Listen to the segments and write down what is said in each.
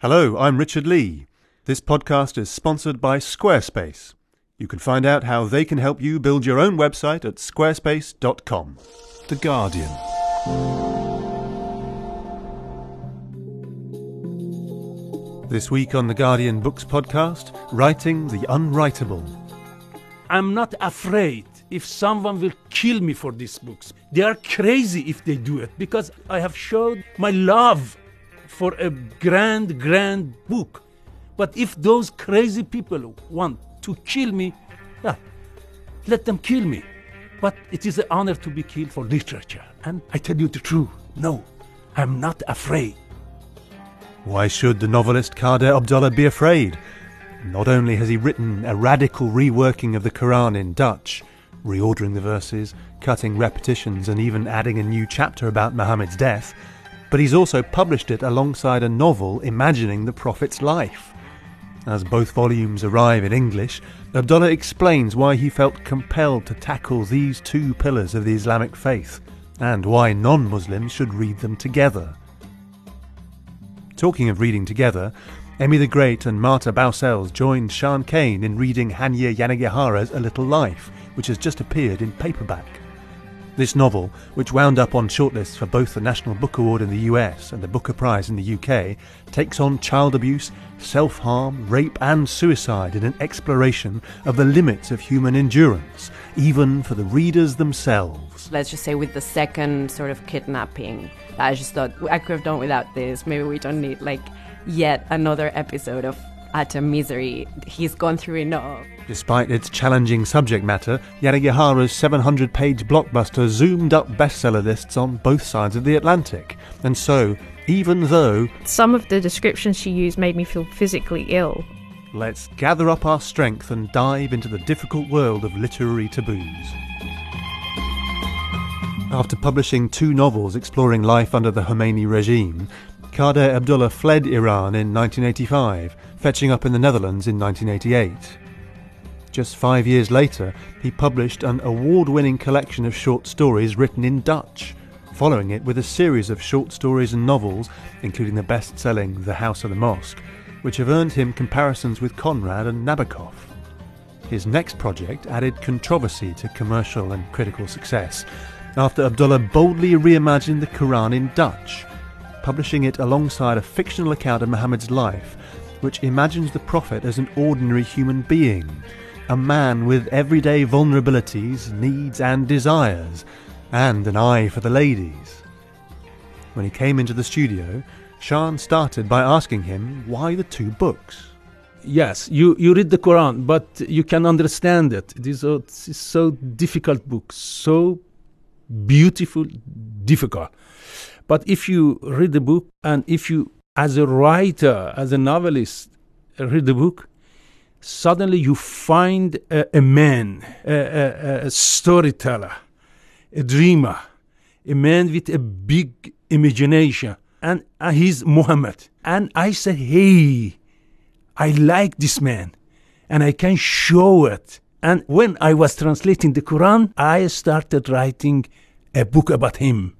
Hello, I'm Richard Lea. This podcast is sponsored by Squarespace. You can find out how they can help you build your own website at squarespace.com. The Guardian. This week on the Guardian Books podcast, Writing the Unwritable. I'm not afraid if someone will kill me for these books. They are crazy if they do it because I have showed my love for a grand, grand book. But if those crazy people want to kill me, yeah, let them kill me. But it is an honor to be killed for literature. And I tell you the truth, no, I'm not afraid. Why should the novelist Kader Abdolah be afraid? Not only has he written a radical reworking of the Quran in Dutch, reordering the verses, cutting repetitions, and even adding a new chapter about Muhammad's death, but he's also published it alongside a novel imagining the Prophet's life. As both volumes arrive in English, Abdolah explains why he felt compelled to tackle these two pillars of the Islamic faith, and why non Muslims should read them together. Talking of reading together, Emmy the Great and Marta Bausells joined Sian Cain in reading Hanya Yanagihara's A Little Life, which has just appeared in paperback. This novel, which wound up on shortlists for both the National Book Award in the US and the Booker Prize in the UK, takes on child abuse, self harm, rape, and suicide in an exploration of the limits of human endurance, even for the readers themselves. Let's just say with the second sort of kidnapping, I just thought I could have done without this. Maybe we don't need like yet another episode of utter misery. He's gone through enough. Despite its challenging subject matter, Yanagihara's 700 page blockbuster zoomed up bestseller lists on both sides of the Atlantic. And so, even though. Some of the descriptions she used made me feel physically ill. Let's gather up our strength and dive into the difficult world of literary taboos. After publishing two novels exploring life under the Khomeini regime, Kader Abdolah fled Iran in 1985, fetching up in the Netherlands in 1988. Just five years later, he published an award winning collection of short stories written in Dutch, following it with a series of short stories and novels, including the best selling The House of the Mosque, which have earned him comparisons with Conrad and Nabokov. His next project added controversy to commercial and critical success after Abdolah boldly reimagined the Quran in Dutch publishing it alongside a fictional account of Muhammad's life, which imagines the Prophet as an ordinary human being, a man with everyday vulnerabilities, needs, and desires, and an eye for the ladies. When he came into the studio, Sian started by asking him why the two books. Yes, you, you read the Quran, but you can understand it. It is a so difficult book, so beautiful, difficult. But if you read the book and if you, as a writer, as a novelist, read the book, suddenly you find a, a man, a, a, a, storyteller, a dreamer, a man with a big imagination, and he's Muhammad. And I said, hey, I like this man, and I can show it. And when I was translating the Quran, I started writing a book about him.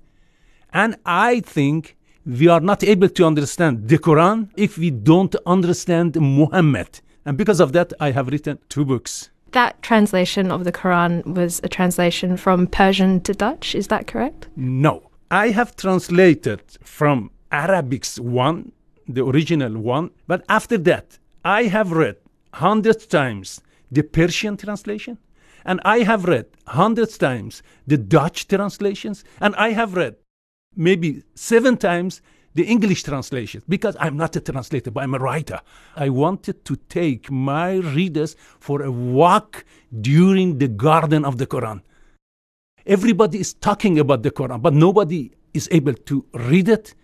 And I think we are not able to understand the Quran if we don't understand Muhammad. And because of that, I have written two books. That translation of the Quran was a translation from Persian to Dutch, is that correct? No. I have translated from Arabic's one, the original one, but after that, I have read hundred times the Persian translation, and I have read hundred times the Dutch translations, and I have read maybe seven times the English translation because I'm not a translator, but I'm a writer. I wanted to take my readers for a walk during the garden of the Quran. Everybody is talking about the Quran, but nobody is able to read it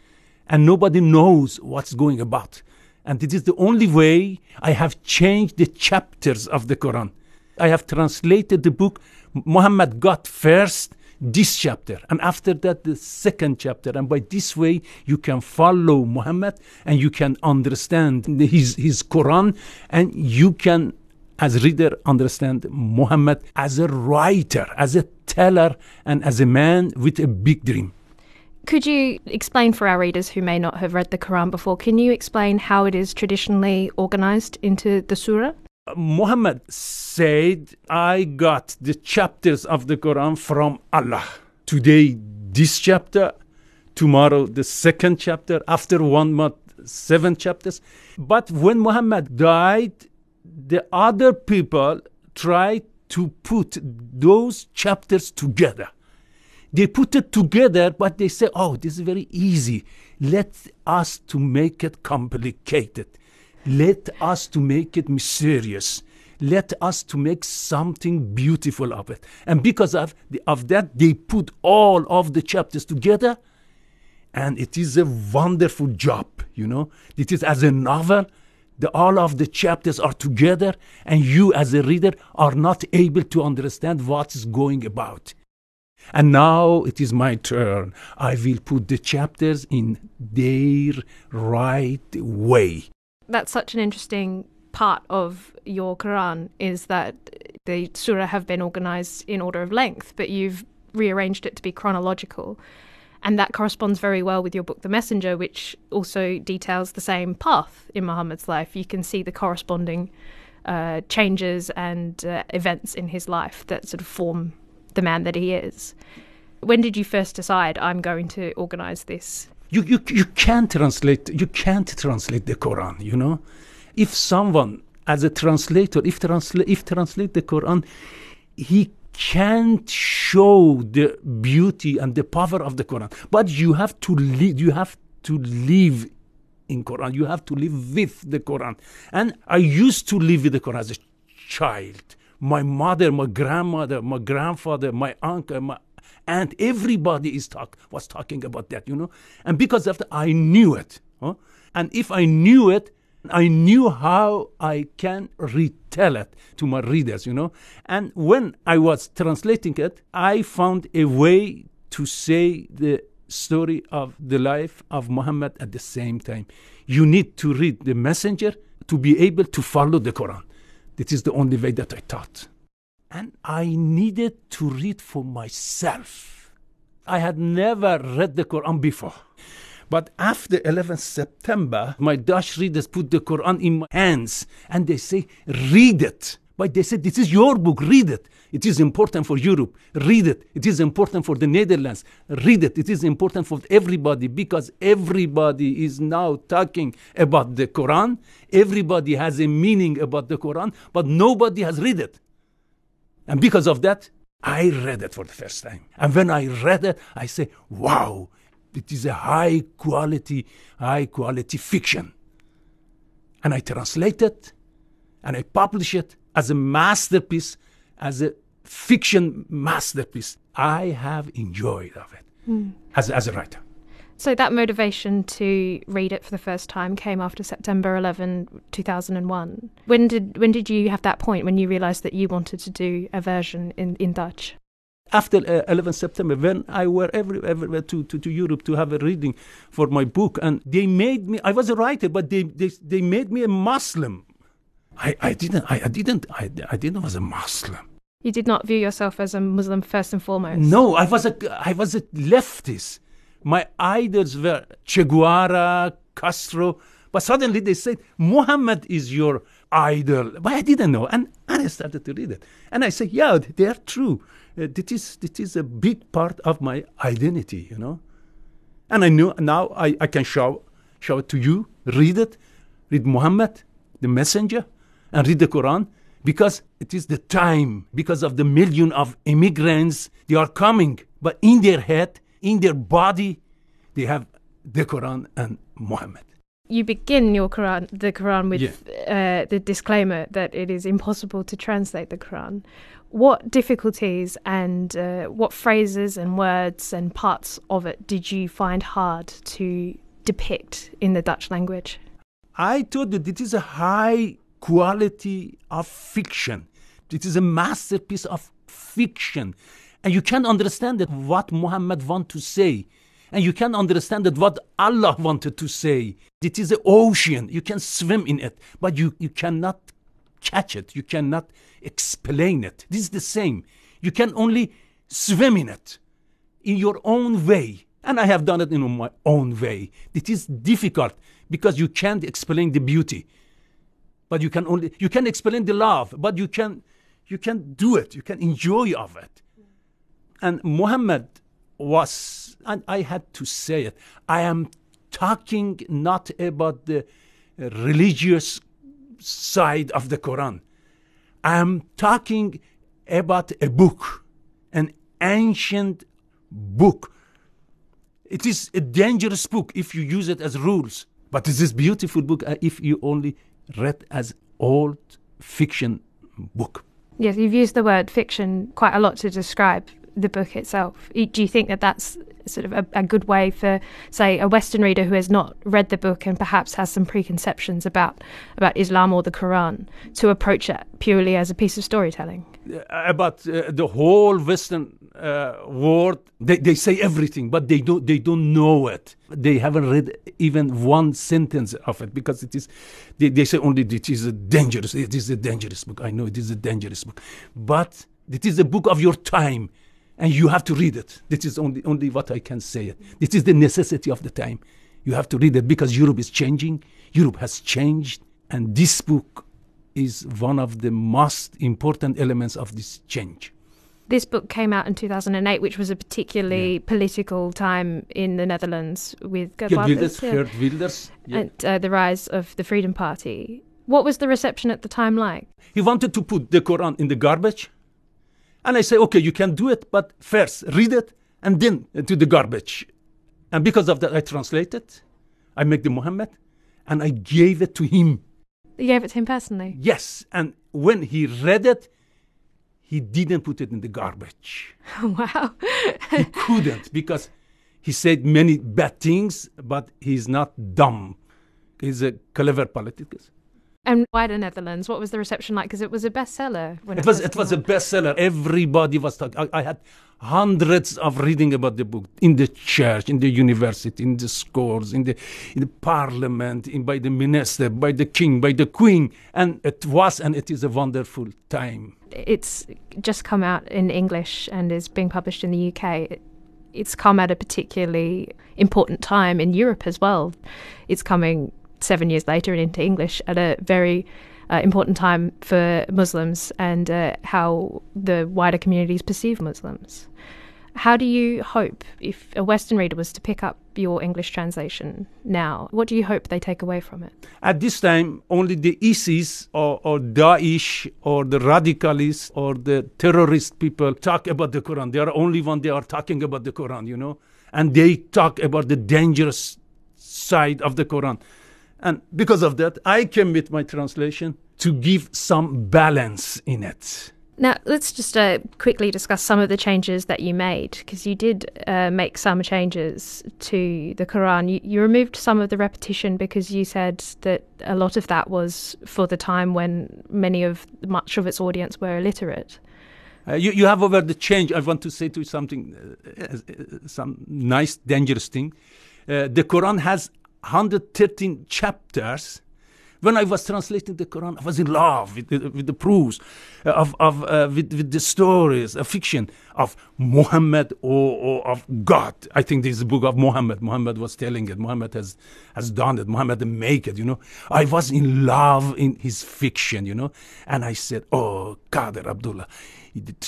and nobody knows what's going about. And it is the only way I have changed the chapters of the Quran. I have translated the book Muhammad got first this chapter and after that the second chapter and by this way you can follow muhammad and you can understand his, his quran and you can as reader understand muhammad as a writer as a teller and as a man with a big dream Could you explain for our readers who may not have read the Quran before, can you explain how it is traditionally organized into the surah? Muhammad said, I got the chapters of the Quran from Allah. Today, this chapter, tomorrow, the second chapter, after one month, seven chapters. But when Muhammad died, the other people tried to put those chapters together. They put it together, but they say, oh, this is very easy. Let us to make it complicated. Let us to make it mysterious. Let us to make something beautiful of it. And because of, the, of that, they put all of the chapters together. And it is a wonderful job, you know. It is as a novel, the, all of the chapters are together, and you as a reader are not able to understand what is going about. And now it is my turn. I will put the chapters in their right way. That's such an interesting part of your Quran is that the surah have been organized in order of length, but you've rearranged it to be chronological. And that corresponds very well with your book, The Messenger, which also details the same path in Muhammad's life. You can see the corresponding uh, changes and uh, events in his life that sort of form the man that he is. When did you first decide I'm going to organize this? You, you, you can't translate you can't translate the Quran, you know. If someone as a translator, if translate if translate the Quran, he can't show the beauty and the power of the Quran. But you have to live you have to live in Quran. You have to live with the Quran. And I used to live with the Quran as a child my mother, my grandmother, my grandfather, my uncle, my aunt, everybody is talk was talking about that, you know. And because of that, I knew it. Huh? And if I knew it, I knew how I can retell it to my readers, you know. And when I was translating it, I found a way to say the story of the life of Muhammad at the same time. You need to read the messenger to be able to follow the Quran. That is the only way that I taught. And I needed to read for myself. I had never read the Quran before. But after 11th September, my Dutch readers put the Quran in my hands and they say, read it. But they said, this is your book, read it. It is important for Europe. Read it. It is important for the Netherlands. Read it. It is important for everybody because everybody is now talking about the Quran. Everybody has a meaning about the Quran, but nobody has read it. And because of that, I read it for the first time. And when I read it, I say, wow, it is a high quality, high quality fiction. And I translate it and I publish it as a masterpiece, as a fiction masterpiece I have enjoyed of it mm. as, as a writer. So that motivation to read it for the first time came after September 11, 2001. When did when did you have that point when you realized that you wanted to do a version in, in Dutch? After uh, 11 September, when I were every, everywhere to, to, to Europe to have a reading for my book, and they made me, I was a writer, but they, they, they made me a Muslim. I, I didn't, I, I didn't, I, I didn't was a Muslim. You did not view yourself as a Muslim first and foremost. No, I was a I was a leftist. My idols were Che Guevara, Castro, but suddenly they said Muhammad is your idol. But I didn't know, and, and I started to read it, and I said, yeah, they are true. Uh, this is a big part of my identity, you know. And I knew now I, I can show show it to you. Read it, read Muhammad, the messenger, and read the Quran because it is the time, because of the million of immigrants, they are coming, but in their head, in their body, they have the Quran and Muhammad. You begin your Quran, the Quran, with yeah. uh, the disclaimer that it is impossible to translate the Quran. What difficulties and uh, what phrases and words and parts of it did you find hard to depict in the Dutch language? I told you it is a high quality of fiction. It is a masterpiece of fiction. And you can understand that what Muhammad want to say. And you can understand that what Allah wanted to say. It is an ocean. You can swim in it, but you, you cannot catch it. You cannot explain it. This is the same. You can only swim in it in your own way. And I have done it in my own way. It is difficult because you can't explain the beauty, but you can only you can explain the love, but you can you can do it. You can enjoy of it. And Muhammad was, and I had to say it. I am talking not about the religious side of the Quran. I am talking about a book, an ancient book. It is a dangerous book if you use it as rules, but it is a beautiful book uh, if you only read as old fiction book. Yes, you've used the word fiction quite a lot to describe the book itself. Do you think that that's sort of a, a, good way for, say, a Western reader who has not read the book and perhaps has some preconceptions about about Islam or the Quran to approach it purely as a piece of storytelling? Uh, about uh, the whole Western uh, world, they, they say everything, but they don't they don't know it. They haven't read even one sentence of it because it is. They, they say only it is a dangerous. It is a dangerous book. I know it is a dangerous book, but it is a book of your time and you have to read it. This is only, only what I can say. It. This is the necessity of the time. You have to read it because Europe is changing. Europe has changed, and this book is one of the most important elements of this change. This book came out in 2008, which was a particularly yeah. political time in the Netherlands with Geert Wilders, yeah. Wilders and uh, the rise of the Freedom Party. What was the reception at the time like? He wanted to put the Quran in the garbage and I say, okay, you can do it, but first read it and then to the garbage. And because of that, I translate it. I make the Muhammad and I gave it to him. You gave it to him personally? Yes. And when he read it, he didn't put it in the garbage. wow. he couldn't because he said many bad things, but he's not dumb. He's a clever politician. And why the Netherlands? What was the reception like? Because it was a bestseller. When it, it was it was a bestseller. Everybody was talking. I, I, had hundreds of reading about the book in the church, in the university, in the schools, in the in the parliament, in, by the minister, by the king, by the queen, and it was and it is a wonderful time. It's just come out in English and is being published in the UK. it's come at a particularly important time in Europe as well. It's coming seven years later and into English at a very uh, important time for Muslims and uh, how the wider communities perceive Muslims. How do you hope, if a Western reader was to pick up your English translation now, what do you hope they take away from it? At this time, only the ISIS or, or Daesh or the radicalists or the terrorist people talk about the Quran. They are only one they are talking about the Quran, you know, and they talk about the dangerous side of the Quran. And because of that, I came with my translation to give some balance in it. Now, let's just uh, quickly discuss some of the changes that you made, because you did uh, make some changes to the Quran. You, you, removed some of the repetition because you said that a lot of that was for the time when many of much of its audience were illiterate. Uh, you, you have over the change. I want to say to you something, uh, uh, some nice, dangerous thing. Uh, the Quran has 113 chapters. When I was translating the Quran, I was in love with the, with the proofs, uh, of, of, uh, with, with the stories, a fiction of Muhammad or, or of God. I think this is the book of Muhammad. Muhammad was telling it. Muhammad has, has done it. Muhammad make it, you know. I was in love in his fiction, you know. And I said, oh, Kader Abdolah,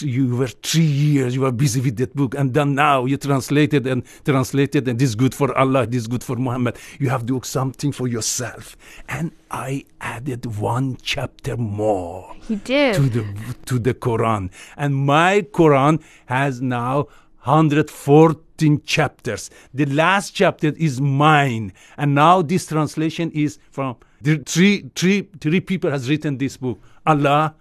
you were three years you were busy with that book and then now you translated and translated and this is good for allah this is good for muhammad. You have to do something for yourself. And i added one chapter more he did. to the to the quran. And my quran has now 114 chapters. The last chapter is mine. And now this translation is from the three three three people has written this book. Allah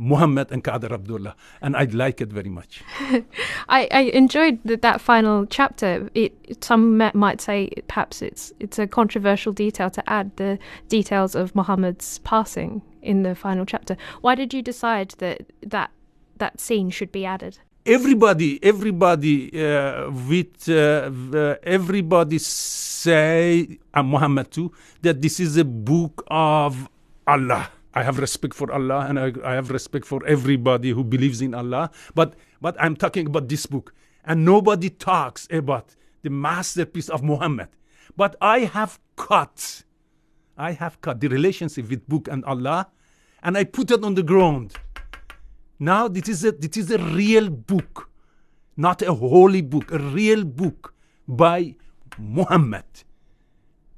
Muhammad and Kader Abdolah, and I like it very much. I, I, enjoyed that, that final chapter. It, some might say perhaps it's it's a controversial detail to add the details of Muhammad's passing in the final chapter. Why did you decide that that that scene should be added? Everybody, everybody, uh, with uh, uh, everybody say, and Muhammad too, that this is a book of Allah I have respect for Allah and I, I, have respect for everybody who believes in Allah. But but I'm talking about this book, and nobody talks about the masterpiece of Muhammad. But I have cut, I have cut the relationship with book and Allah, and I put it on the ground. Now this is a this is a real book, not a holy book, a real book by Muhammad.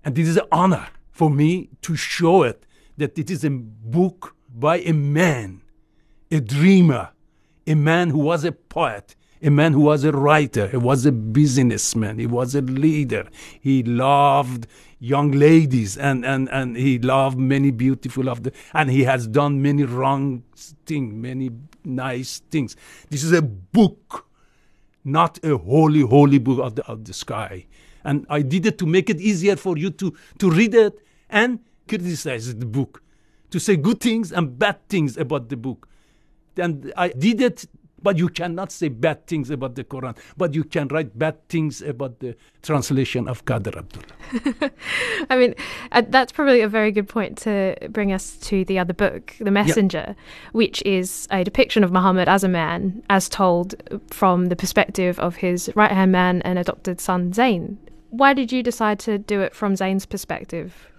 And this is an honor for me to show it that it is a book by a man, a dreamer, a man who was a poet, a man who was a writer, he was a businessman, he was a leader. He loved young ladies and, and, and he loved many beautiful of the and he has done many wrong things, many nice things. This is a book, not a holy, holy book of the, of the sky. And I did it to make it easier for you to, to read it and criticize the book, to say good things and bad things about the book. And I did it, but you cannot say bad things about the Quran, but you can write bad things about the translation of Kader Abdolah. I mean, uh, that's probably a very good point to bring us to the other book, The Messenger, which is a depiction of Muhammad as a man, as told from the perspective of his right hand man and adopted son, Zayd. Why did you decide to do it from Zayd's perspective?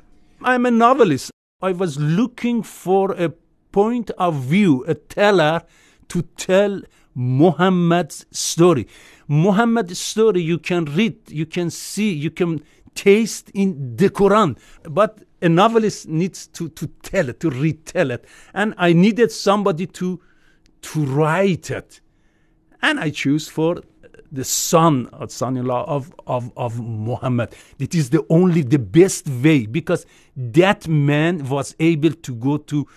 I'm a novelist. I was looking for a point of view, a teller to tell Muhammad's story. Muhammad's story you can read, you can see, you can taste in the Quran. But a novelist needs to, to tell it, to retell it. And I needed somebody to to write it. And I choose for the son or son-in-law of, of, of Muhammad. It is the only the best way because that man was able to go to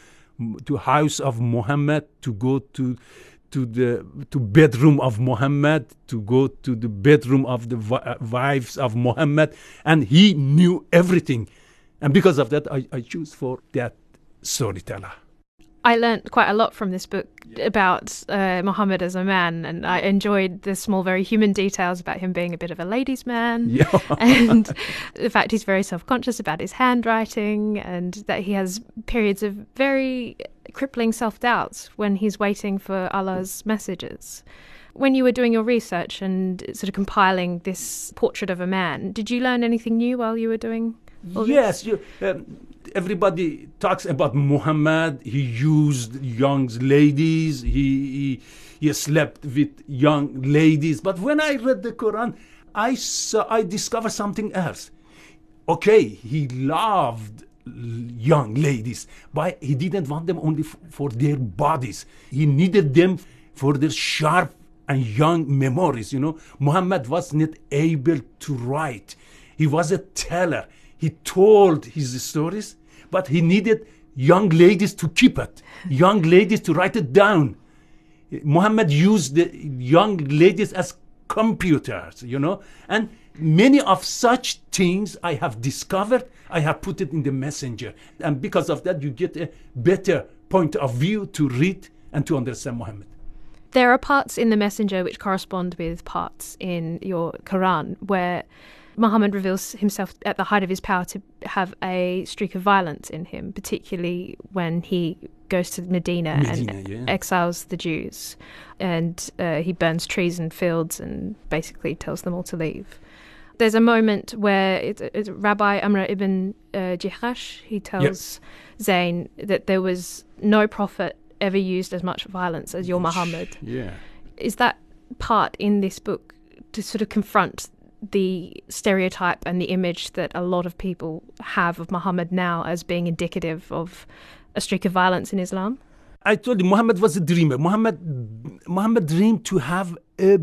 to house of Muhammad, to go to to the to bedroom of Muhammad, to go to the bedroom of the uh, wives of Muhammad, and he knew everything. And because of that, I, I choose for that storyteller. I learned quite a lot from this book about uh, Muhammad as a man, and I enjoyed the small, very human details about him being a bit of a ladies' man, Yeah. and the fact he's very self-conscious about his handwriting, and that he has periods of very crippling self-doubts when he's waiting for Allah's messages. When you were doing your research and sort of compiling this portrait of a man, did you learn anything new while you were doing? Yes, you, um, everybody talks about Muhammad. He used young ladies. He, he he slept with young ladies. But when I read the Quran, I saw I discovered something else. Okay, he loved young ladies, but he didn't want them only for their bodies. He needed them for their sharp and young memories. You know, Muhammad was not able to write. He was a teller. He told his stories, but he needed young ladies to keep it, young ladies to write it down. Muhammad used the young ladies as computers, you know, and many of such things I have discovered, I have put it in the messenger. And because of that, you get a better point of view to read and to understand Muhammad. There are parts in the Messenger which correspond with parts in your Quran where Muhammad reveals himself at the height of his power to have a streak of violence in him, particularly when he goes to Medina, Medina, and yeah. exiles the Jews. And uh, he burns trees and fields and basically tells them all to leave. There's a moment where it, it's Rabbi Amr ibn uh, Jihash, he tells Zayd that there was no prophet ever used as much violence as your Muhammad. Yeah. Is that part in this book to sort of confront the stereotype and the image that a lot of people have of Muhammad now as being indicative of a streak of violence in Islam? I told you Muhammad was a dreamer. Muhammad, Muhammad dreamed to have a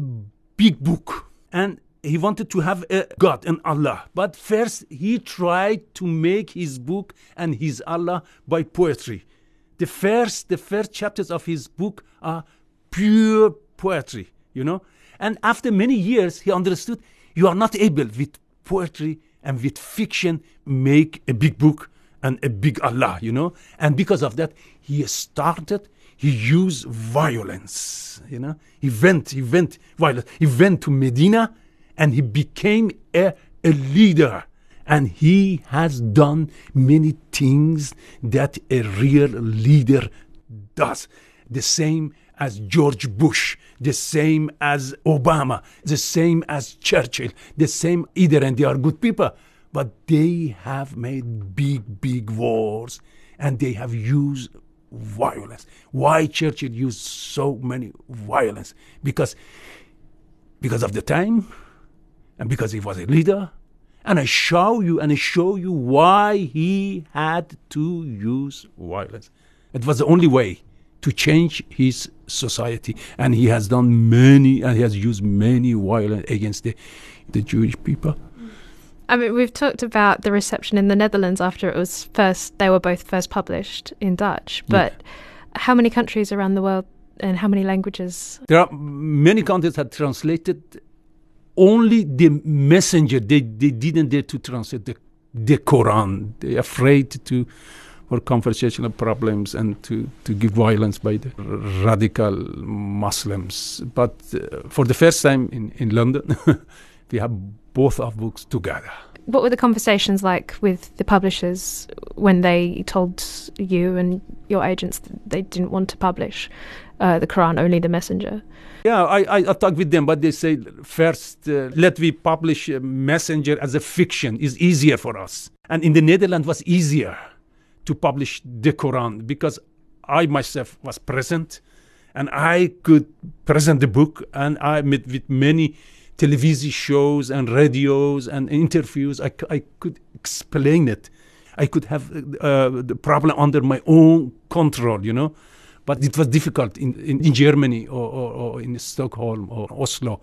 big book, and he wanted to have a God and Allah. But first, he tried to make his book and his Allah by poetry. The first, the first chapters of his book are pure poetry, you know. And after many years, he understood you are not able with poetry and with fiction make a big book and a big Allah, you know. And because of that, he started. He used violence, you know. He went, he went violence. He went to Medina, and he became a, a leader. And he has done many things that a real leader does. The same as George Bush, the same as Obama, the same as Churchill, the same either, and they are good people. But they have made big, big wars and they have used violence. Why Churchill used so many violence? Because because of the time and because he was a leader. And I show you and I show you why he had to use violence. It was the only way to change his society. And he has done many and he has used many violence against the, the Jewish people. I mean, we've talked about the reception in the Netherlands after it was first, they were both first published in Dutch. But yeah. how many countries around the world and how many languages? There are many countries that translated only the messenger. They, they didn't dare to translate the, the Quran. They're afraid to for conversational problems and to, to give violence by the radical Muslims. But uh, for the first time in, in London, we have both our books together. What were the conversations like with the publishers when they told you and your agents that they didn't want to publish uh, the Quran, only the Messenger? Yeah, I, I, I talked with them, but they say first, uh, let we publish Messenger as a fiction is easier for us. And in the Netherlands was easier to publish the Quran because I myself was present and I could present the book and I met with many television shows and radios and interviews. I, I could explain it. I could have uh, the problem under my own control, you know. But it was difficult in, in, in Germany or, or, or, in Stockholm or Oslo.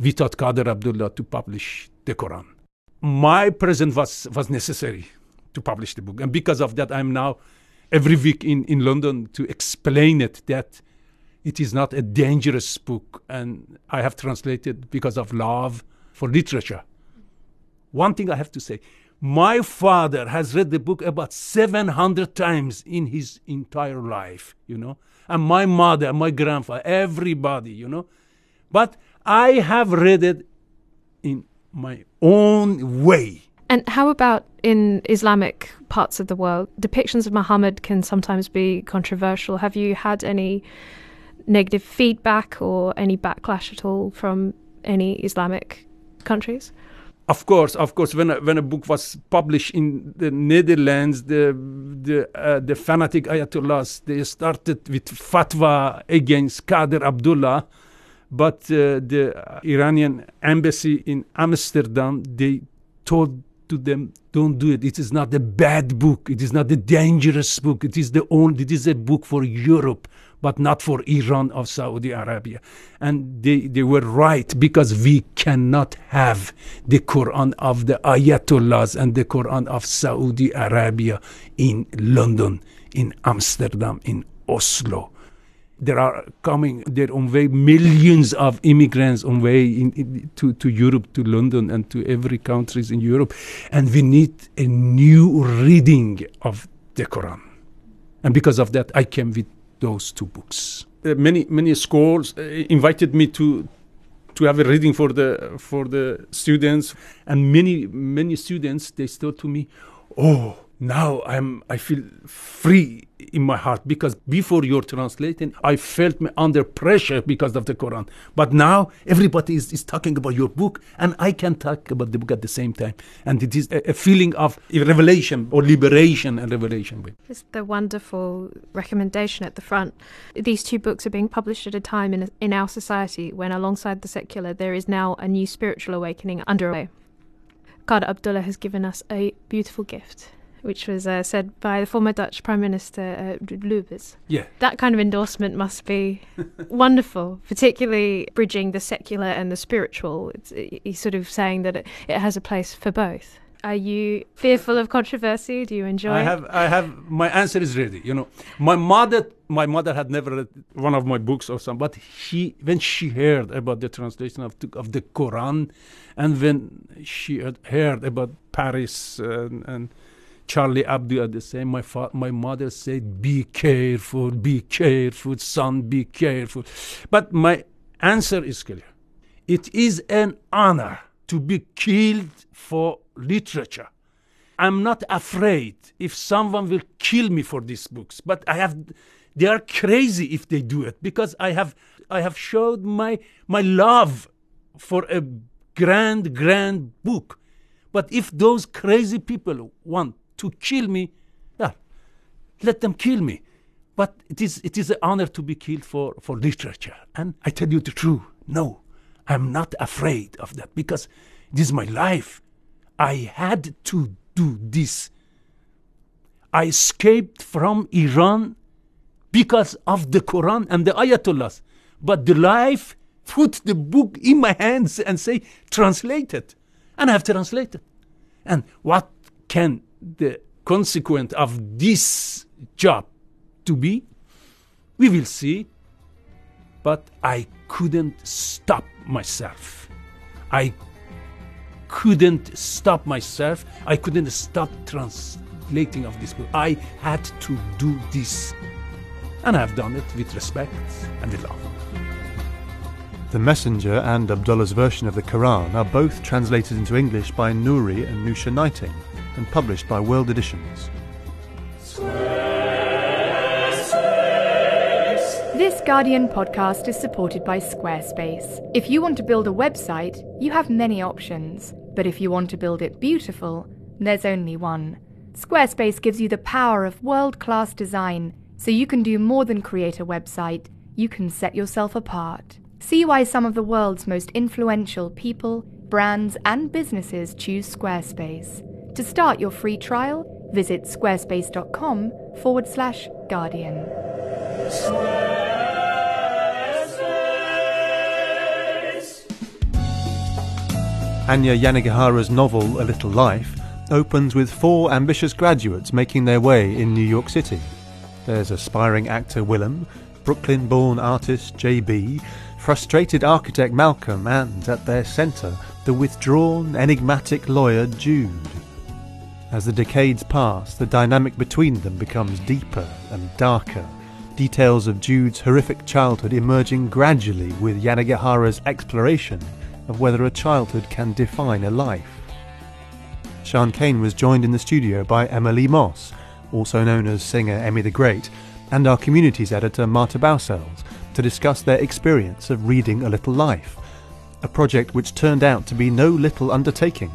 We taught Kader Abdolah to publish the Quran. My presence was, was necessary to publish the book. And because of that, I'm now every week in, in London to explain it that it is not a dangerous book, and I have translated because of love for literature. One thing I have to say my father has read the book about 700 times in his entire life, you know, and my mother, my grandfather, everybody, you know. But I have read it in my own way. And how about in Islamic parts of the world? Depictions of Muhammad can sometimes be controversial. Have you had any negative feedback or any backlash at all from any Islamic countries? Of course, of course. When a, when a book was published in the Netherlands, the the uh, the fanatic ayatollahs they started with fatwa against Kader Abdolah, but uh, the Iranian embassy in Amsterdam they told to them, don't do it. It is not a bad book. It is not a dangerous book. It is the only. It is a book for Europe but not for Iran or Saudi Arabia. And they, they were right because we cannot have the Quran of the Ayatollahs and the Quran of Saudi Arabia in London, in Amsterdam, in Oslo. There are coming their own way millions of immigrants on way in, in, to, to Europe, to London, and to every countries in Europe, and we need a new reading of the Quran. And because of that, I came with those two books. Uh, many many schools uh, invited me to to have a reading for the for the students, and many many students they said to me, "Oh, now I'm I feel free in my heart because before you're translating I felt me under pressure because of the Quran. But now everybody is, is talking about your book and I can talk about the book at the same time. And it is a, a feeling of revelation or liberation and revelation it's the wonderful recommendation at the front. These two books are being published at a time in, in our society when alongside the secular there is now a new spiritual awakening underway. Kader Abdolah has given us a beautiful gift which was uh, said by the former Dutch Prime Minister uh, Lubbers. Yeah. That kind of endorsement must be wonderful, particularly bridging the secular and the spiritual. It's, he's sort of saying that it, it has a place for both. Are you fearful of controversy? Do you enjoy? I have. I have. My answer is ready. You know, my mother. My mother had never read one of my books or something, but she, when she heard about the translation of the, of the Quran, and when she had heard about Paris and, and Charlie Hebdo at the same. My fa- my mother said, "Be careful, be careful, son, be careful." But my answer is clear. It is an honor to be killed for literature. I'm not afraid if someone will kill me for these books, but I have They are crazy if they do it because I have I have showed my my love for a grand grand book. But if those crazy people want to kill me, yeah, let them kill me. But it is it is an honor to be killed for, for literature. And I tell you the truth, no, I'm not afraid of that because this is my life. I had to do this. I escaped from Iran because of the Quran and the Ayatollahs. But the life put the book in my hands and say, translate it. And I have translated. And what can the consequence of this job to be? We will see. But I couldn't stop myself. I couldn't stop myself. I couldn't stop translating of this book. I had to do this. And I've done it with respect and with love. The Messenger and Abdolah's version of the Quran are both translated into English by Nouri and Nusha Knighting and published by World Editions. This Guardian podcast is supported by Squarespace. If you want to build a website, you have many options. But if you want to build it beautiful, there's only one. Squarespace gives you the power of world class design, so you can do more than create a website, you can set yourself apart. See why some of the world's most influential people, brands, and businesses choose Squarespace. To start your free trial, visit squarespace.com forward slash guardian. Hanya Yanagihara's novel A Little Life opens with four ambitious graduates making their way in New York City. There's aspiring actor Willem, Brooklyn born artist JB, frustrated architect Malcolm, and at their centre, the withdrawn, enigmatic lawyer Jude. As the decades pass, the dynamic between them becomes deeper and darker, details of Jude's horrific childhood emerging gradually with Yanagihara's exploration of whether a childhood can define a life. Sian Cain was joined in the studio by Emma-Lee Moss, also known as singer Emmy the Great, and our communities editor Marta Bausells to discuss their experience of reading A Little Life, a project which turned out to be no little undertaking.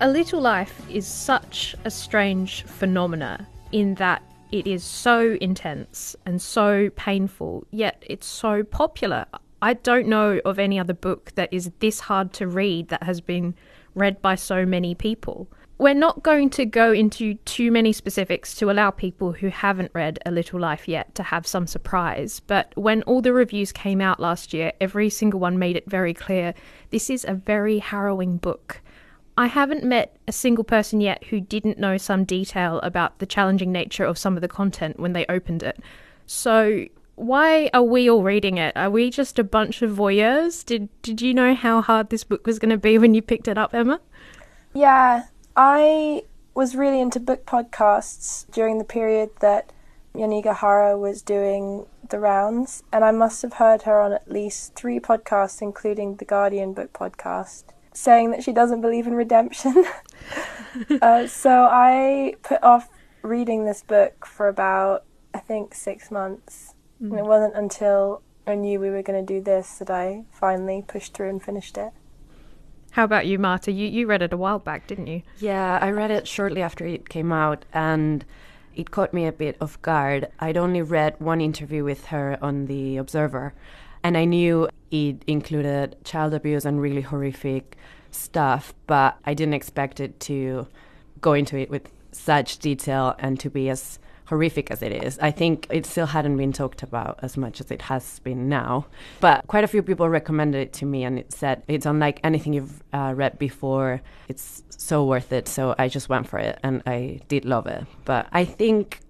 A Little Life is such a strange phenomena in that it is so intense and so painful, yet it's so popular. I don't know of any other book that is this hard to read that has been read by so many people. We're not going to go into too many specifics to allow people who haven't read A Little Life yet to have some surprise, but when all the reviews came out last year, every single one made it very clear this is a very harrowing book. I haven't met a single person yet who didn't know some detail about the challenging nature of some of the content when they opened it. So, why are we all reading it? Are we just a bunch of voyeurs? Did did you know how hard this book was going to be when you picked it up, Emma? Yeah, I was really into book podcasts during the period that Yanagihara was doing the rounds, and I must have heard her on at least three podcasts, including the Guardian book podcast, saying that she doesn't believe in redemption. uh, so I put off reading this book for about, I think, six months. Mm. And it wasn't until I knew we were going to do this that I finally pushed through and finished it. How about you, Marta? You, you read it a while back, didn't you? Yeah, I read it shortly after it came out, and it caught me a bit off guard. I'd only read one interview with her on The Observer, and I knew it included child abuse and really horrific stuff, but I didn't expect it to go into it with such detail and to be as horrific as it is, I think it still hadn't been talked about as much as it has been now. But quite a few people recommended it to me, and it said it's unlike anything you've uh, read before. It's so worth it. So I just went for it, and I did love it. But I think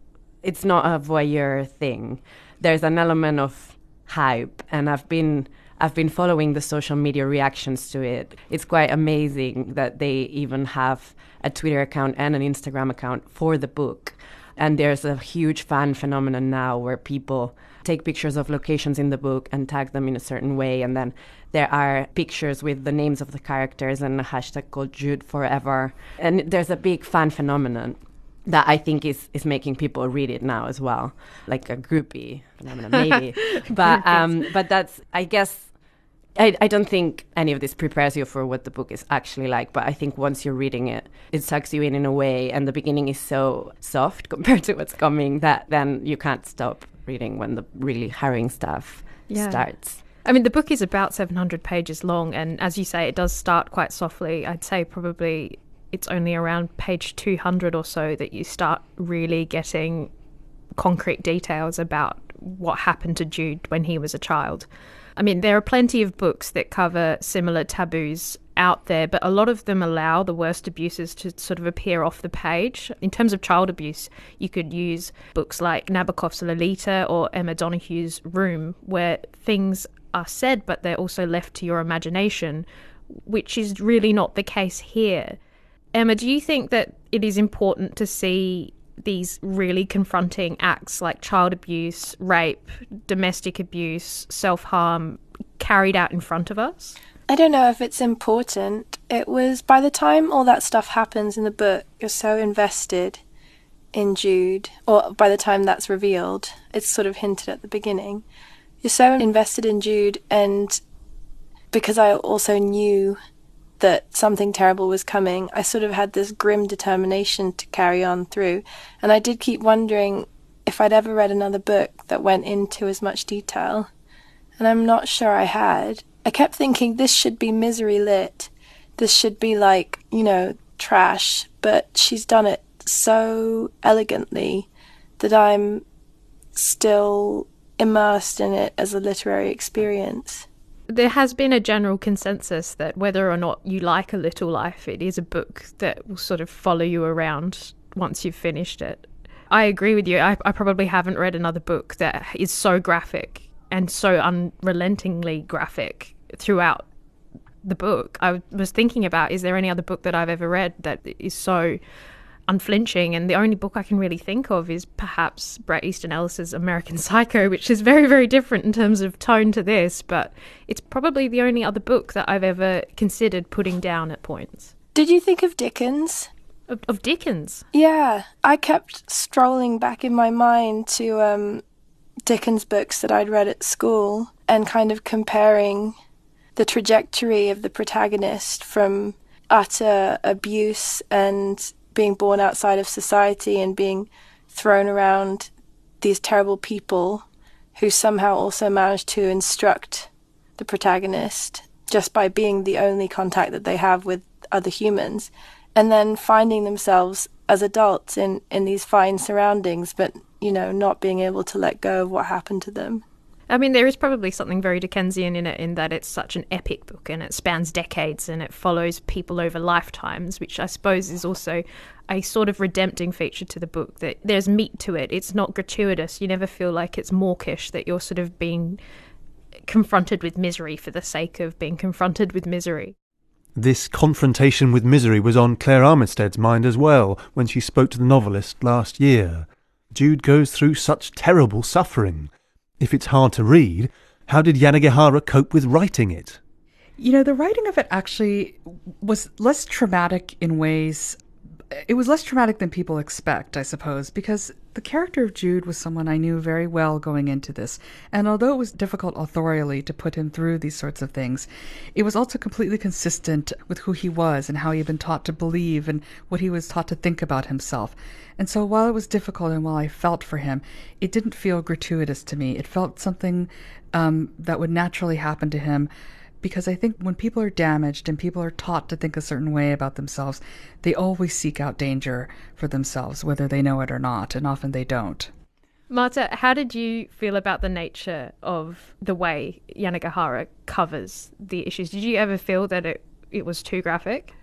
it's not a voyeur thing. There's an element of hype, and I've been. I've been following the social media reactions to it. It's quite amazing that they even have a Twitter account and an Instagram account for the book. And there's a huge fan phenomenon now where people take pictures of locations in the book and tag them in a certain way. And then there are pictures with the names of the characters and a hashtag called Jude Forever. And there's a big fan phenomenon. that I think is is making people read it now as well, like a groupie phenomenon, maybe. but um, but that's I guess I, I don't think any of this prepares you for what the book is actually like, but I think once you're reading it, it sucks you in in a way, and the beginning is so soft compared to what's coming that then you can't stop reading when the really harrowing stuff yeah. starts. I mean, the book is about 700 pages long, and as you say, it does start quite softly. I'd say probably it's only around page 200 or so that you start really getting concrete details about what happened to Jude when he was a child. I mean, there are plenty of books that cover similar taboos out there, but a lot of them allow the worst abuses to sort of appear off the page. In terms of child abuse, you could use books like Nabokov's Lolita or Emma Donoghue's Room, where things are said, but they're also left to your imagination, which is really not the case here. Emma, do you think that it is important to see these really confronting acts like child abuse, rape, domestic abuse, self harm carried out in front of us? I don't know if it's important. It was by the time all that stuff happens in the book, you're so invested in Jude, or by the time that's revealed, it's sort of hinted at the beginning. You're so invested in Jude, and because I also knew that something terrible was coming, I sort of had this grim determination to carry on through. And I did keep wondering if I'd ever read another book that went into as much detail. And I'm not sure I had. I kept thinking this should be misery lit. This should be like, you know, trash. But she's done it so elegantly that I'm still immersed in it as a literary experience there has been a general consensus that whether or not you like A Little Life, it is a book that will sort of follow you around once you've finished it. I agree with you. I, I probably haven't read another book that is so graphic and so unrelentingly graphic throughout the book. I was thinking about is there any other book that I've ever read that is so unflinching. And the only book I can really think of is perhaps Bret Easton Ellis's American Psycho, which is very, very different in terms of tone to this, but it's probably the only other book that I've ever considered putting down at points. Did you think of Dickens? Of, of Dickens? Yeah, I kept strolling back in my mind to um, Dickens books that I'd read at school and kind of comparing the trajectory of the protagonist from utter abuse and being born outside of society and being thrown around these terrible people who somehow also manage to instruct the protagonist just by being the only contact that they have with other humans and then finding themselves as adults in, in these fine surroundings but you know not being able to let go of what happened to them I mean, there is probably something very Dickensian in it, in that it's such an epic book and it spans decades and it follows people over lifetimes, which I suppose is also a sort of redempting feature to the book. That there's meat to it. It's not gratuitous. You never feel like it's mawkish. That you're sort of being confronted with misery for the sake of being confronted with misery. This confrontation with misery was on Claire Armistead's mind as well when she spoke to the novelist last year. Jude goes through such terrible suffering if it's hard to read, how did Yanagihara cope with writing it? You know, the writing of it actually was less traumatic in ways. It was less traumatic than people expect, I suppose, because the character of Jude was someone I knew very well going into this. And although it was difficult authorially to put him through these sorts of things, it was also completely consistent with who he was and how he had been taught to believe and what he was taught to think about himself. And so while it was difficult and while I felt for him, it didn't feel gratuitous to me. It felt something um, that would naturally happen to him because I think when people are damaged and people are taught to think a certain way about themselves, they always seek out danger for themselves, whether they know it or not, and often they don't. Marta, how did you feel about the nature of the way Yanagihara covers the issues? Did you ever feel that it, it was too graphic?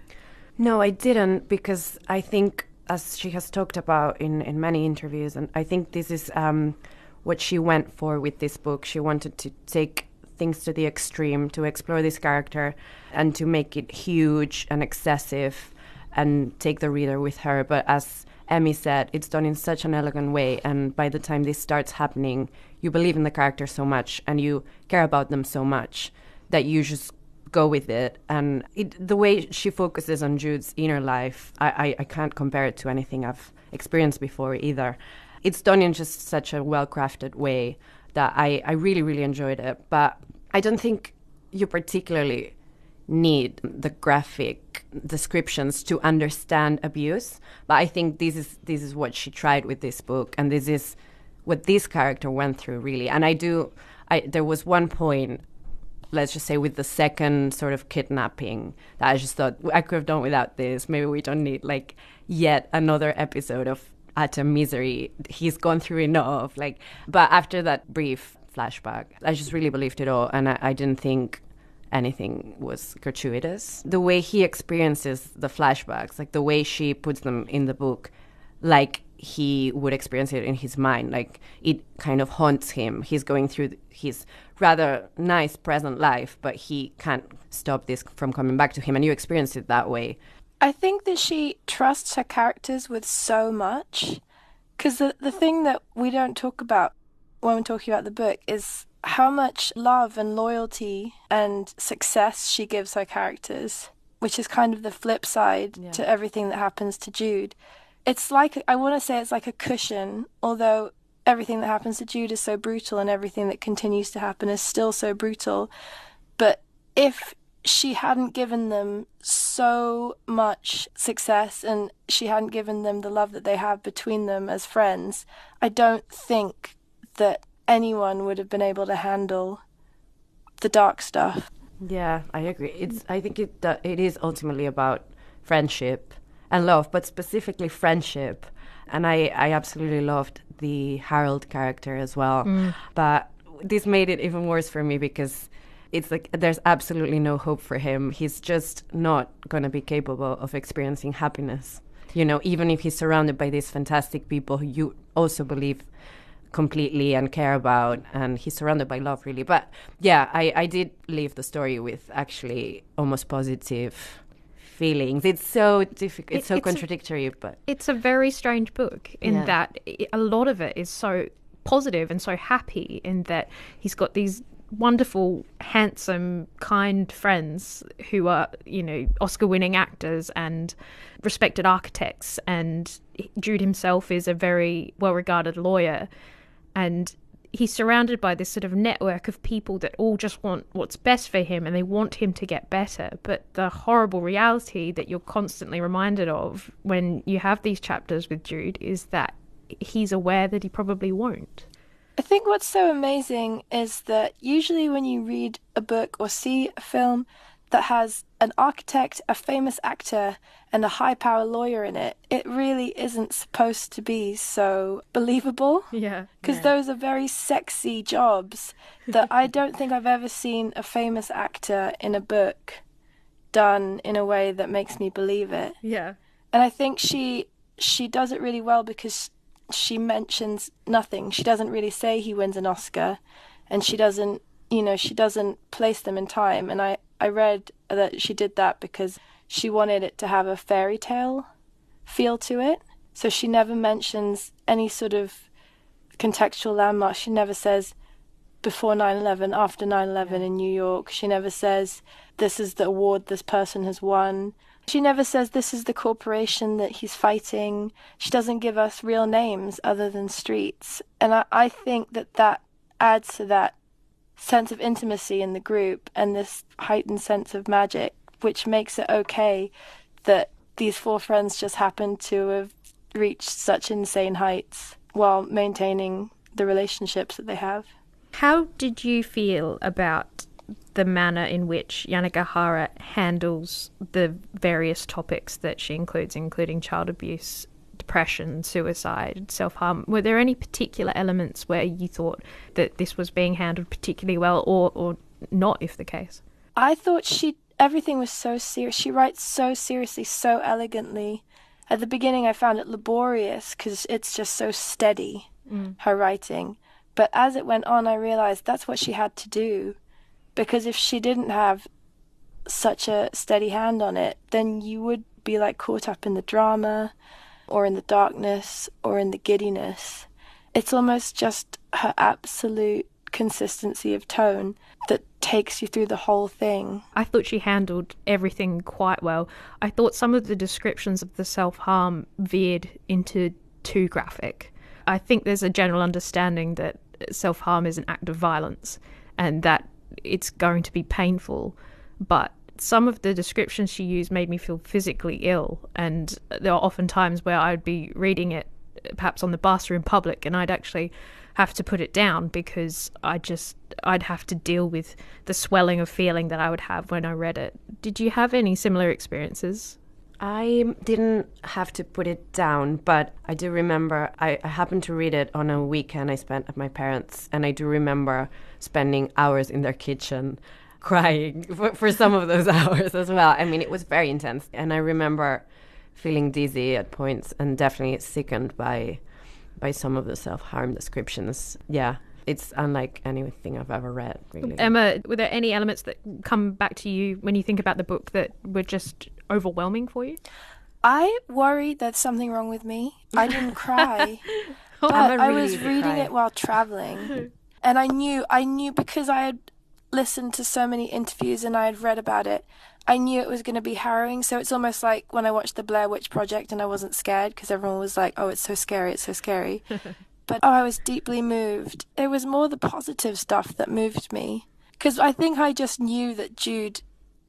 No, I didn't because I think as she has talked about in, in many interviews, and I think this is um, what she went for with this book. She wanted to take things to the extreme, to explore this character, and to make it huge and excessive, and take the reader with her. But as Emmy said, it's done in such an elegant way, and by the time this starts happening, you believe in the character so much, and you care about them so much that you just go with it. And it, the way she focuses on Jude's inner life, I, I, I can't compare it to anything I've experienced before either. It's done in just such a well crafted way that I, I really, really enjoyed it. But I don't think you particularly need the graphic descriptions to understand abuse. But I think this is this is what she tried with this book, and this is what this character went through really. And I do, I there was one point, let's just say with the second sort of kidnapping that I just thought I could have done without this. Maybe we don't need like yet another episode of utter misery. He's gone through enough. Like, but after that brief flashback, I just really believed it all, and I, I didn't think anything was gratuitous. The way he experiences the flashbacks, like the way she puts them in the book, like he would experience it in his mind, like it kind of haunts him. He's going through his rather nice present life, but he can't stop this from coming back to him, and you experience it that way. I think that she trusts her characters with so much. Because the, the thing that we don't talk about when we're talking about the book is how much love and loyalty and success she gives her characters, which is kind of the flip side yeah. to everything that happens to Jude. It's like, I want to say it's like a cushion, although everything that happens to Jude is so brutal and everything that continues to happen is still so brutal. But if she hadn't given them so much success and she hadn't given them the love that they have between them as friends, I don't think that anyone would have been able to handle the dark stuff. Yeah, I agree. It's I think it uh, it is ultimately about friendship and love, but specifically friendship. And I I absolutely loved the Harold character as well. Mm. But this made it even worse for me because it's like there's absolutely no hope for him. He's just not going to be capable of experiencing happiness. You know, even if he's surrounded by these fantastic people who you also believe completely and care about, and he's surrounded by love, really. But yeah, I, I did leave the story with actually almost positive feelings. It's so difficult. It's it, so it's contradictory, a, but it's a very strange book in yeah. that a lot of it is so positive and so happy in that he's got these wonderful, handsome, kind friends who are, you know, Oscar winning actors and respected architects. And Jude himself is a very well regarded lawyer. And he's surrounded by this sort of network of people that all just want what's best for him and they want him to get better. But the horrible reality that you're constantly reminded of when you have these chapters with Jude is that he's aware that he probably won't. I think what's so amazing is that usually when you read a book or see a film that has an architect, a famous actor, and a high power lawyer in it, it really isn't supposed to be so believable. Yeah. Because yeah. those are very sexy jobs that I don't think I've ever seen a famous actor in a book done in a way that makes me believe it. Yeah. And I think she she does it really well because she mentions nothing. She doesn't really say he wins an Oscar, and she doesn't, you know, she doesn't place them in time. And I, I read that she did that because she wanted it to have a fairy tale feel to it. So she never mentions any sort of contextual landmark. She never says before 9 11, after 9 11 in New York. She never says this is the award this person has won. She never says this is the corporation that he's fighting. She doesn't give us real names other than streets. And I, I think that that adds to that sense of intimacy in the group and this heightened sense of magic, which makes it okay that these four friends just happen to have reached such insane heights while maintaining the relationships that they have. How did you feel about the manner in which Yanagihara handles the various topics that she includes, including child abuse, depression, suicide, self harm. Were there any particular elements where you thought that this was being handled particularly well, or or not, if the case? I thought she everything was so serious. She writes so seriously, so elegantly. At the beginning, I found it laborious because it's just so steady, mm. her writing. But as it went on, I realized that's what she had to do because if she didn't have such a steady hand on it, then you would be like caught up in the drama or in the darkness or in the giddiness. It's almost just her absolute consistency of tone that takes you through the whole thing. I thought she handled everything quite well. I thought some of the descriptions of the self harm veered into too graphic. I think there's a general understanding that self harm is an act of violence and that it's going to be painful. But some of the descriptions she used made me feel physically ill. And there are often times where I'd be reading it, perhaps on the bus or in public, and I'd actually have to put it down because I just I'd have to deal with the swelling of feeling that I would have when I read it. Did you have any similar experiences? I didn't have to put it down, but I do remember I, I, happened to read it on a weekend I spent at my parents', and I do remember spending hours in their kitchen crying for, for some of those hours as well. I mean, it was very intense, and I remember feeling dizzy at points and definitely sickened by by some of the self harm descriptions. Yeah, it's unlike anything I've ever read, really. Emma, were there any elements that come back to you when you think about the book that were just overwhelming for you? I worry that something wrong with me. I didn't cry. but I was reading cry. it while traveling. and I knew I knew because I had listened to so many interviews and I had read about it. I knew it was going to be harrowing. So it's almost like when I watched the Blair Witch Project and I wasn't scared because everyone was like, "Oh, it's so scary, it's so scary." but oh, I was deeply moved. It was more the positive stuff that moved me because I think I just knew that Jude,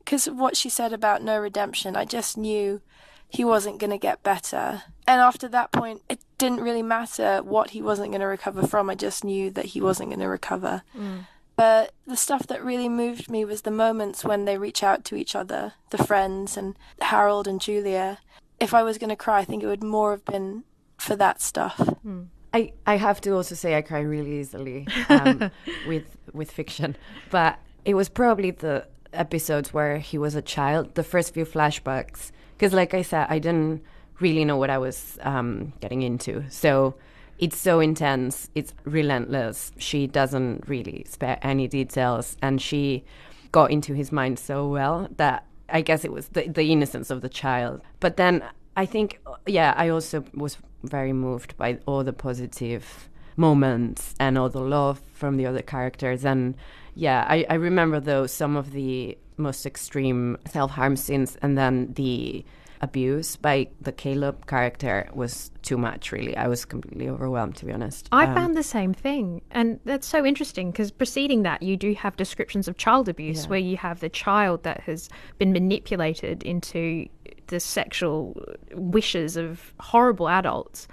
because of what she said about no redemption, I just knew he wasn't going to get better. And after that point, it didn't really matter what he wasn't going to recover from. I just knew that he wasn't going to recover. Mm. But the stuff that really moved me was the moments when they reach out to each other, the friends and Harold and Julia. If I was going to cry, I think it would more have been for that stuff. Mm. I, I have to also say I cry really easily um, with with fiction, but it was probably the episodes where he was a child, the first few flashbacks, because like I said, I didn't really know what I was um, getting into, so it's so intense, it's relentless. She doesn't really spare any details, and she got into his mind so well that I guess it was the, the innocence of the child. But then I think, yeah, I also was very moved by all the positive moments and all the love from the other characters. And yeah, I, I remember though some of the most extreme self harm scenes and then the abuse by the Caleb character was too much, really. I was completely overwhelmed, to be honest. I um, found the same thing. And that's so interesting because preceding that, you do have descriptions of child abuse yeah. where you have the child that has been manipulated into the sexual wishes of horrible adults.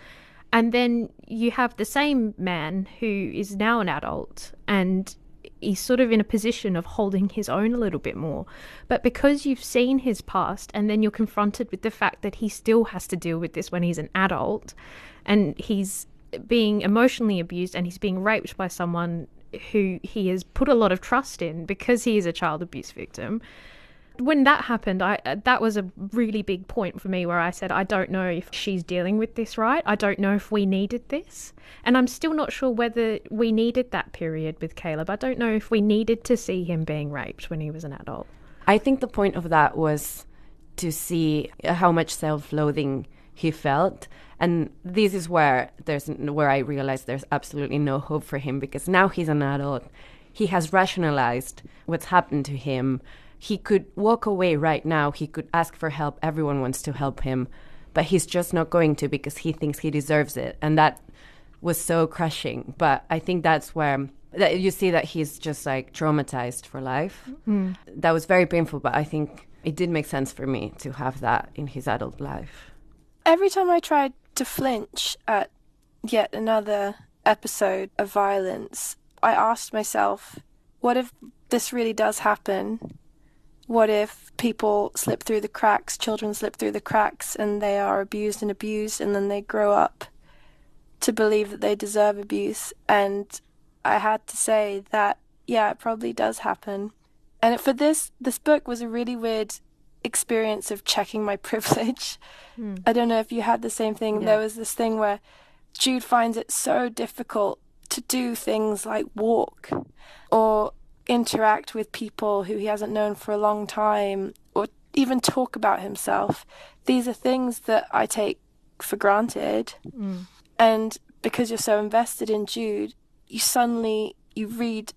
And then you have the same man who is now an adult and he's sort of in a position of holding his own a little bit more. But because you've seen his past and then you're confronted with the fact that he still has to deal with this when he's an adult and he's being emotionally abused and he's being raped by someone who he has put a lot of trust in because he is a child abuse victim when that happened, I uh, that was a really big point for me where I said I don't know if she's dealing with this right. I don't know if we needed this. And I'm still not sure whether we needed that period with Caleb. I don't know if we needed to see him being raped when he was an adult. I think the point of that was to see how much self-loathing he felt and this is where there's where I realized there's absolutely no hope for him because now he's an adult. He has rationalized what's happened to him he could walk away right now. He could ask for help. Everyone wants to help him, but he's just not going to because he thinks he deserves it. And that was so crushing. But I think that's where that you see that he's just like traumatized for life. Mm. That was very painful, but I think it did make sense for me to have that in his adult life. Every time I tried to flinch at yet another episode of violence, I asked myself, what if this really does happen? What if people slip through the cracks, children slip through the cracks, and they are abused and abused, and then they grow up to believe that they deserve abuse? And I had to say that, yeah, it probably does happen. And for this, this book was a really weird experience of checking my privilege. Mm. I don't know if you had the same thing. Yeah. There was this thing where Jude finds it so difficult to do things like walk or interact with people who he hasn't known for a long time or even talk about himself. These are things that I take for granted. Mm. And because you're so invested in Jude, you suddenly you read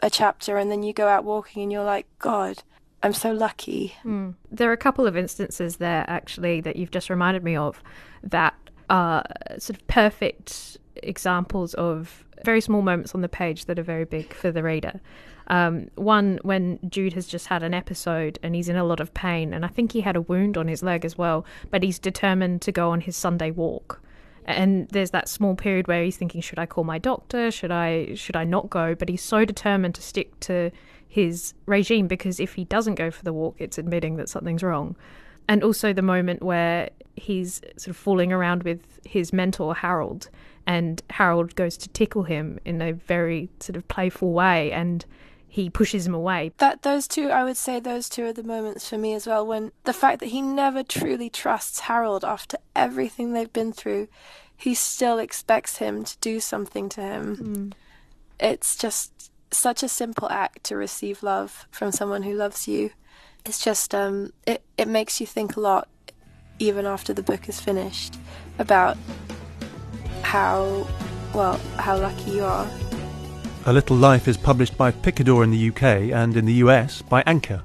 a chapter and then you go out walking and you're like, God, I'm so lucky. Mm. There are a couple of instances there actually that you've just reminded me of that are sort of perfect examples of very small moments on the page that are very big for the reader. Um, one when Jude has just had an episode and he's in a lot of pain, and I think he had a wound on his leg as well, but he's determined to go on his Sunday walk. And there's that small period where he's thinking, should I call my doctor? Should I should I not go? But he's so determined to stick to his regime because if he doesn't go for the walk, it's admitting that something's wrong. And also the moment where he's sort of fooling around with his mentor Harold, and Harold goes to tickle him in a very sort of playful way, and he pushes him away. That those two, I would say, those two are the moments for me as well. When the fact that he never truly trusts Harold after everything they've been through, he still expects him to do something to him. Mm. It's just such a simple act to receive love from someone who loves you. It's just um, it it makes you think a lot, even after the book is finished, about how well how lucky you are. A Little Life is published by Picador in the UK and in the US by Anchor.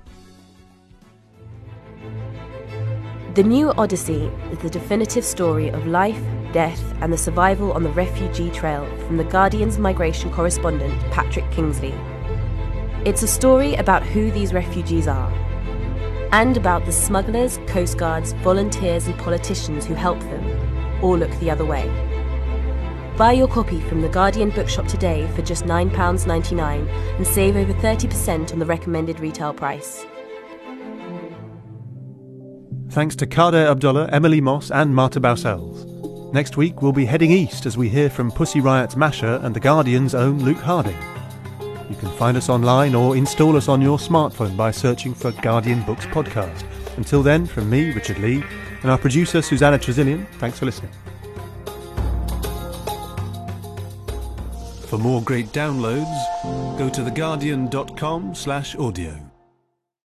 The New Odyssey is the definitive story of life, death, and the survival on the refugee trail from The Guardian's migration correspondent, Patrick Kingsley. It's a story about who these refugees are, and about the smugglers, coastguards, volunteers, and politicians who help them, or look the other way. Buy your copy from the Guardian bookshop today for just £9.99 and save over 30% on the recommended retail price. Thanks to Kader Abdolah, Emma-Lee Moss, and Marta Bausells. Next week, we'll be heading east as we hear from Pussy Riot's Masha and The Guardian's own Luke Harding. You can find us online or install us on your smartphone by searching for Guardian Books Podcast. Until then, from me, Richard Lea, and our producer, Susanna Tresilian, thanks for listening. For more great downloads, go to theguardian.com slash audio.